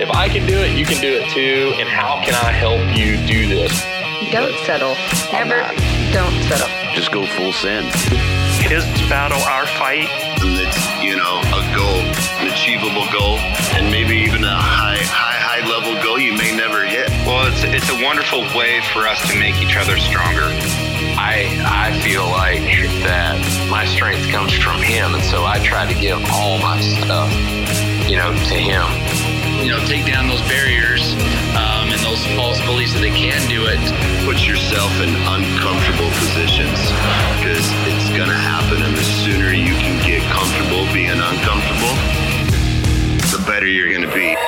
if I can do it, you can do it too. And how can I help you do this? Don't settle. I'm Never. Don't settle. Just go full send. his battle, our fight. and it's you know a goal, an achievable goal, and maybe even a high, high, high level goal you may never hit. Well, it's it's a wonderful way for us to make each other stronger. I I feel like that my strength comes from him, and so I try to give all my stuff, you know, to him. You know, take down those barriers um, and those false beliefs that they can do it. Put yourself in uncomfortable positions because it's gonna happen, and the sooner you can get comfortable being uncomfortable, the better you're gonna be.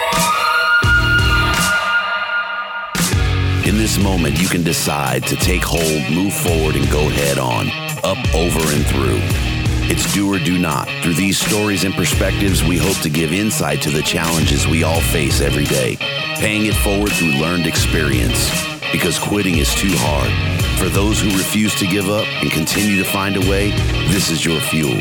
In this moment, you can decide to take hold, move forward, and go head on, up, over, and through. It's do or do not. Through these stories and perspectives, we hope to give insight to the challenges we all face every day, paying it forward through learned experience. Because quitting is too hard. For those who refuse to give up and continue to find a way, this is your fuel.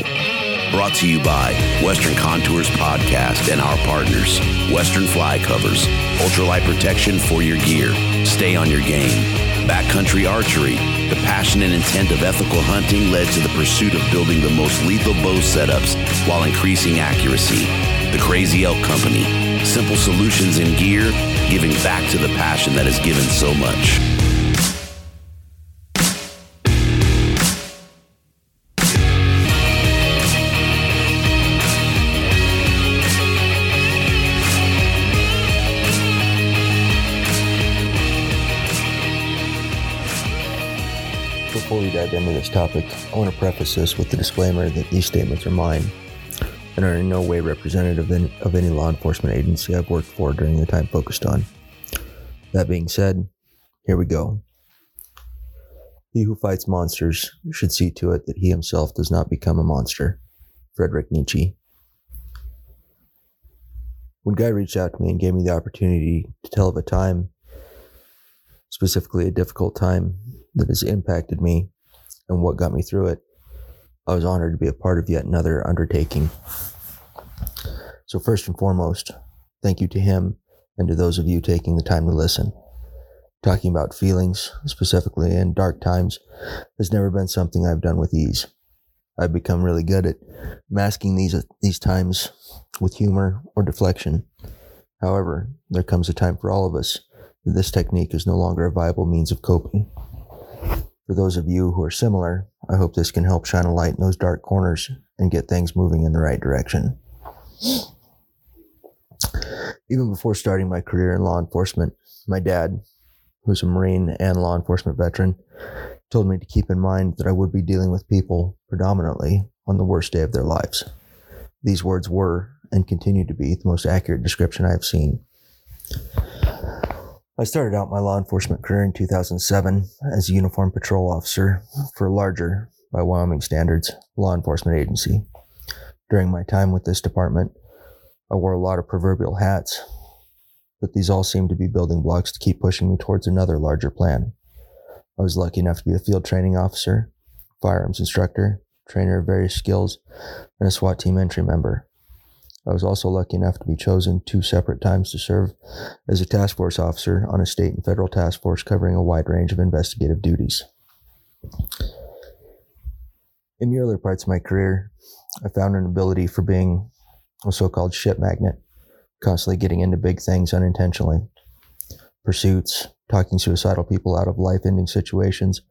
Brought to you by Western Contours Podcast and our partners, Western Fly Covers, ultralight protection for your gear. Stay on your game. Backcountry Archery, the passion and intent of ethical hunting led to the pursuit of building the most lethal bow setups while increasing accuracy. The Crazy Elk Company, simple solutions in gear, giving back to the passion that has given so much. Dive into this topic, I want to preface this with the disclaimer that these statements are mine and are in no way representative of any, law enforcement agency I've worked for during the time focused on. That being said, here we go. He who fights monsters should see to it that he himself does not become a monster. Frederick Nietzsche. When Guy reached out to me and gave me the opportunity to tell of a time, specifically a difficult time that has impacted me and what got me through it, I was honored to be a part of yet another undertaking. So, first and foremost, thank you to him and to those of you taking the time to listen. Talking about feelings, specifically in dark times, has never been something I've done with ease. I've become really good at masking these these times with humor or deflection. However, there comes a time for all of us that this technique is no longer a viable means of coping. For those of you who are similar, I hope this can help shine a light in those dark corners and get things moving in the right direction. Even before starting my career in law enforcement, my dad, who's a Marine and law enforcement veteran, told me to keep in mind that I would be dealing with people predominantly on the worst day of their lives. These words were and continue to be the most accurate description I have seen. I started out my law enforcement career in 2007 as a uniformed patrol officer for a larger, by Wyoming standards, law enforcement agency. During my time with this department, I wore a lot of proverbial hats, but these all seemed to be building blocks to keep pushing me towards another larger plan. I was lucky enough to be a field training officer, firearms instructor, trainer of various skills, and a SWAT team entry member. I was also lucky enough to be chosen two separate times to serve as a task force officer on a state and federal task force covering a wide range of investigative duties. In the earlier parts of my career, I found an ability for being a so called shit magnet, constantly getting into big things unintentionally. Pursuits, talking suicidal people out of life ending situations,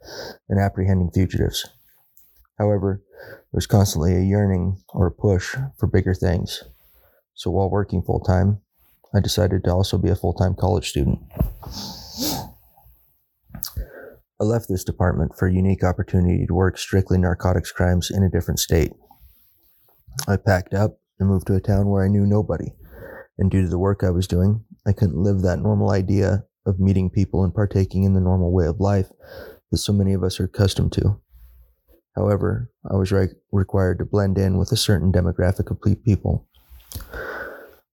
and apprehending fugitives. However, there's constantly a yearning or a push for bigger things. So while working full time, I decided to also be a full time college student. I left this department for a unique opportunity to work strictly narcotics crimes in a different state. I packed up and moved to a town where I knew nobody, and due to the work I was doing, I couldn't live that normal idea of meeting people and partaking in the normal way of life that so many of us are accustomed to. However, I was re- required to blend in with a certain demographic of people.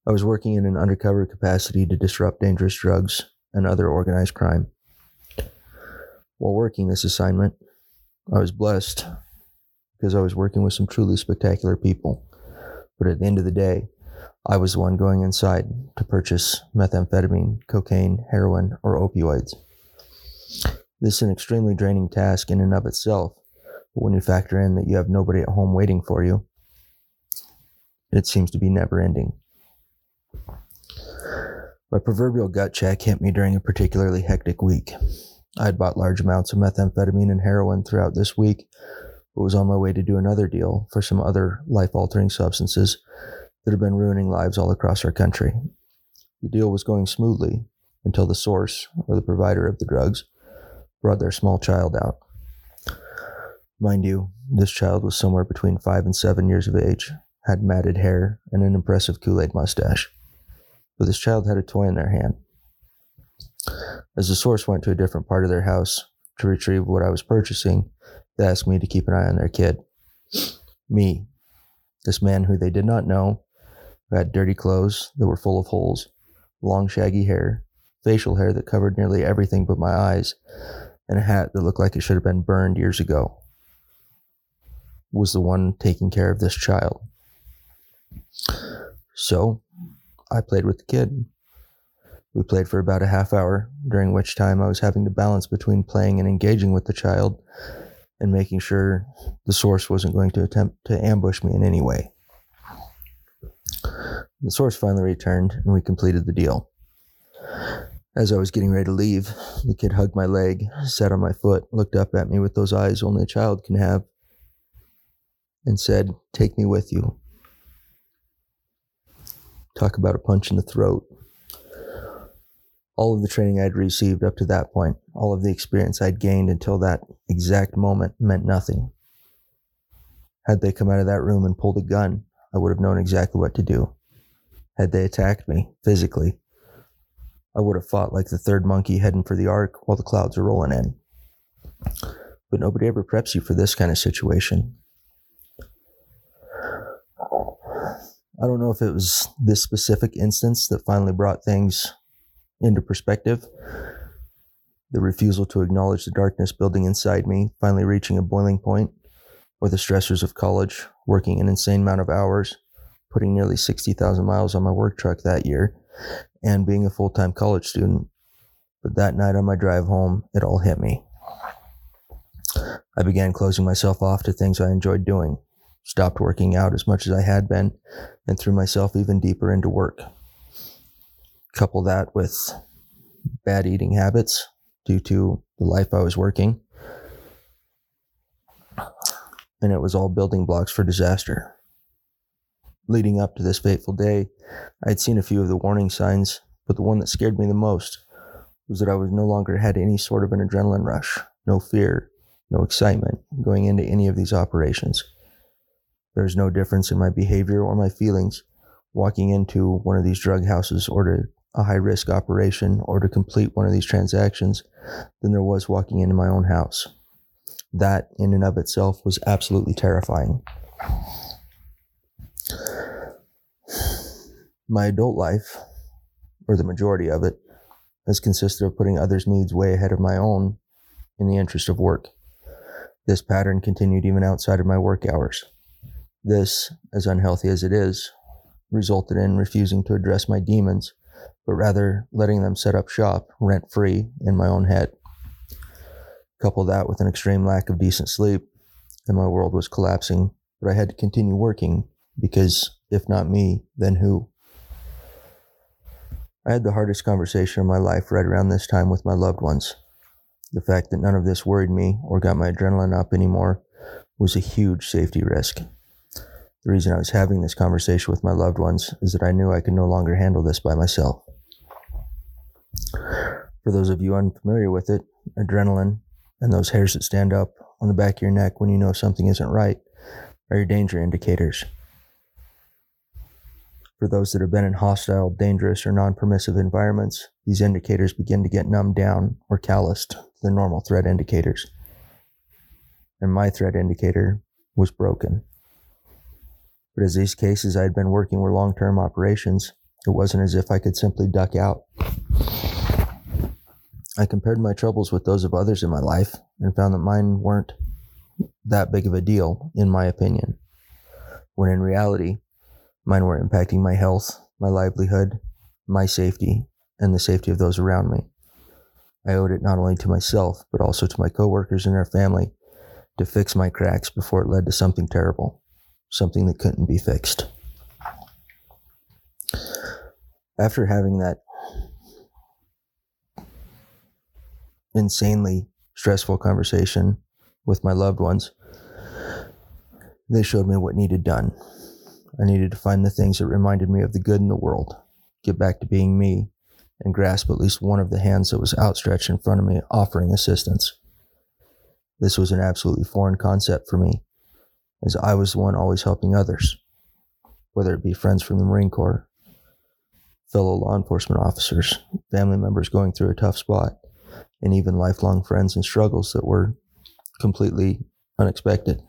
I was working in an undercover capacity to disrupt dangerous drugs and other organized crime. While working this assignment, I was blessed because I was working with some truly spectacular people. But at the end of the day, I was the one going inside to purchase methamphetamine, cocaine, heroin, or opioids. This is an extremely draining task in and of itself, but when you factor in that you have nobody at home waiting for you, it seems to be never ending. My proverbial gut check hit me during a particularly hectic week. I had bought large amounts of methamphetamine and heroin throughout this week, but was on my way to do another deal for some other life altering substances that have been ruining lives all across our country. The deal was going smoothly until the source, or the provider of the drugs, brought their small child out. Mind you, this child was somewhere between five and seven years of age, had matted hair, and an impressive Kool Aid mustache. But this child had a toy in their hand. As the source went to a different part of their house to retrieve what I was purchasing, they asked me to keep an eye on their kid. Me, this man who they did not know, who had dirty clothes that were full of holes, long shaggy hair, facial hair that covered nearly everything but my eyes, and a hat that looked like it should have been burned years ago, was the one taking care of this child. So I played with the kid. We played for about a half hour, during which time I was having to balance between playing and engaging with the child and making sure the source wasn't going to attempt to ambush me in any way. The source finally returned and we completed the deal. As I was getting ready to leave, the kid hugged my leg, sat on my foot, looked up at me with those eyes only a child can have, and said, Take me with you. Talk about a punch in the throat. All of the training I'd received up to that point, all of the experience I'd gained until that exact moment meant nothing. Had they come out of that room and pulled a gun, I would have known exactly what to do. Had they attacked me physically, I would have fought like the third monkey heading for the ark while the clouds are rolling in. But nobody ever preps you for this kind of situation. I don't know if it was this specific instance that finally brought things into perspective. The refusal to acknowledge the darkness building inside me, finally reaching a boiling point, or the stressors of college, working an insane amount of hours, putting nearly 60,000 miles on my work truck that year, and being a full time college student. But that night on my drive home, it all hit me. I began closing myself off to things I enjoyed doing, stopped working out as much as I had been, and threw myself even deeper into work. Couple that with bad eating habits due to the life I was working, and it was all building blocks for disaster. Leading up to this fateful day, I had seen a few of the warning signs, but the one that scared me the most was that I was no longer had any sort of an adrenaline rush, no fear, no excitement going into any of these operations. There was no difference in my behavior or my feelings walking into one of these drug houses or to a high risk operation or to complete one of these transactions than there was walking into my own house. That, in and of itself, was absolutely terrifying. My adult life, or the majority of it, has consisted of putting others' needs way ahead of my own in the interest of work. This pattern continued even outside of my work hours. This, as unhealthy as it is, resulted in refusing to address my demons, but rather letting them set up shop rent free in my own head. Couple that with an extreme lack of decent sleep, and my world was collapsing, but I had to continue working because if not me, then who? I had the hardest conversation of my life right around this time with my loved ones. The fact that none of this worried me or got my adrenaline up anymore was a huge safety risk. The reason I was having this conversation with my loved ones is that I knew I could no longer handle this by myself. For those of you unfamiliar with it, adrenaline and those hairs that stand up on the back of your neck when you know something isn't right are your danger indicators. For those that have been in hostile, dangerous, or non permissive environments, these indicators begin to get numbed down or calloused to the normal threat indicators. And my threat indicator was broken. But as these cases I had been working were long term operations, it wasn't as if I could simply duck out. I compared my troubles with those of others in my life and found that mine weren't that big of a deal, in my opinion. When in reality, Mine were impacting my health, my livelihood, my safety, and the safety of those around me. I owed it not only to myself, but also to my coworkers and their family to fix my cracks before it led to something terrible, something that couldn't be fixed. After having that insanely stressful conversation with my loved ones, they showed me what needed done. I needed to find the things that reminded me of the good in the world, get back to being me, and grasp at least one of the hands that was outstretched in front of me offering assistance. This was an absolutely foreign concept for me, as I was the one always helping others, whether it be friends from the Marine Corps, fellow law enforcement officers, family members going through a tough spot, and even lifelong friends and struggles that were completely unexpected.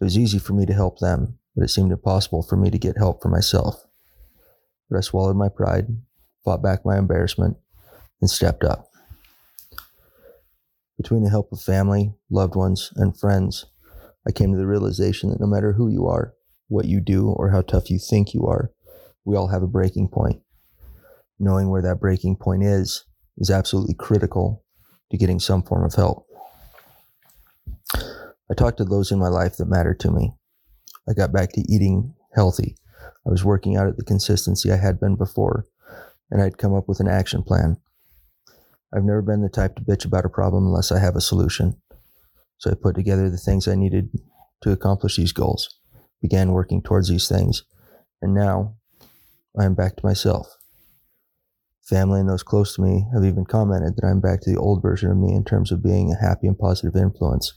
It was easy for me to help them, but it seemed impossible for me to get help for myself. But I swallowed my pride, fought back my embarrassment, and stepped up. Between the help of family, loved ones, and friends, I came to the realization that no matter who you are, what you do, or how tough you think you are, we all have a breaking point. Knowing where that breaking point is is absolutely critical to getting some form of help. I talked to those in my life that mattered to me, I got back to eating healthy. I was working out at the consistency I had been before, and I'd come up with an action plan. I've never been the type to bitch about a problem unless I have a solution. So I put together the things I needed to accomplish these goals, began working towards these things, and now I am back to myself. Family and those close to me have even commented that I'm back to the old version of me in terms of being a happy and positive influence.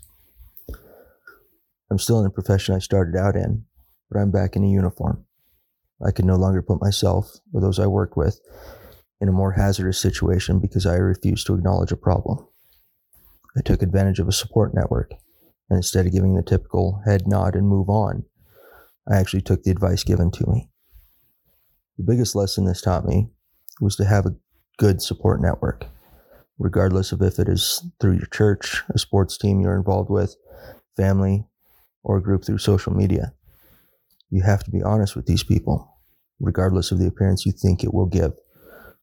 I'm still in the profession I started out in, but I'm back in a uniform. I can no longer put myself or those I worked with in a more hazardous situation because I refuse to acknowledge a problem. I took advantage of a support network, and instead of giving the typical head nod and move on, I actually took the advice given to me. The biggest lesson this taught me was to have a good support network, regardless of if it is through your church, a sports team you're involved with, family, or a group through social media. You have to be honest with these people, regardless of the appearance you think it will give,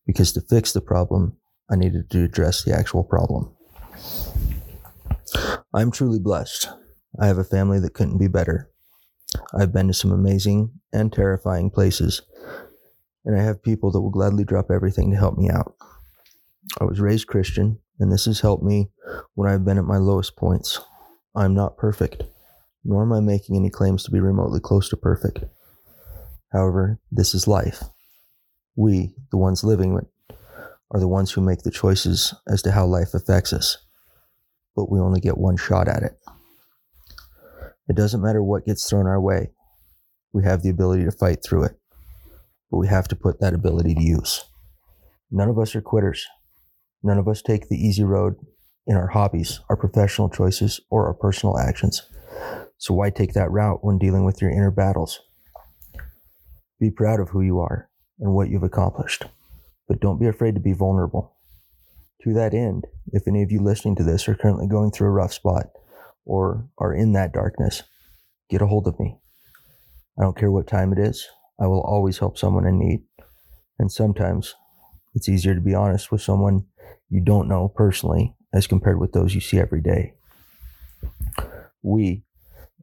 because to fix the problem, I needed to address the actual problem. I'm truly blessed. I have a family that couldn't be better. I've been to some amazing and terrifying places, and I have people that will gladly drop everything to help me out. I was raised Christian, and this has helped me when I've been at my lowest points. I'm not perfect nor am I making any claims to be remotely close to perfect. However, this is life. We, the ones living it, are the ones who make the choices as to how life affects us, but we only get one shot at it. It doesn't matter what gets thrown our way, we have the ability to fight through it, but we have to put that ability to use. None of us are quitters. None of us take the easy road in our hobbies, our professional choices, or our personal actions. So why take that route when dealing with your inner battles? Be proud of who you are and what you've accomplished, but don't be afraid to be vulnerable. To that end, if any of you listening to this are currently going through a rough spot, or are in that darkness, get a hold of me. I don't care what time it is, I will always help someone in need. And sometimes it's easier to be honest with someone you don't know personally as compared with those you see every day. We,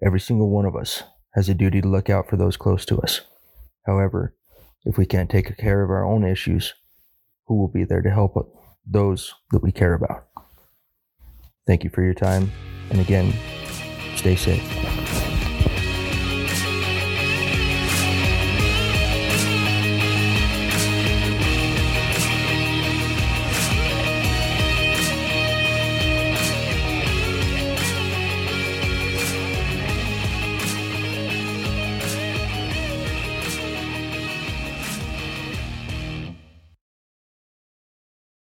every single one of us, has a duty to look out for those close to us. However, if we can't take care of our own issues, who will be there to help those that we care about? Thank you for your time. And again, stay safe.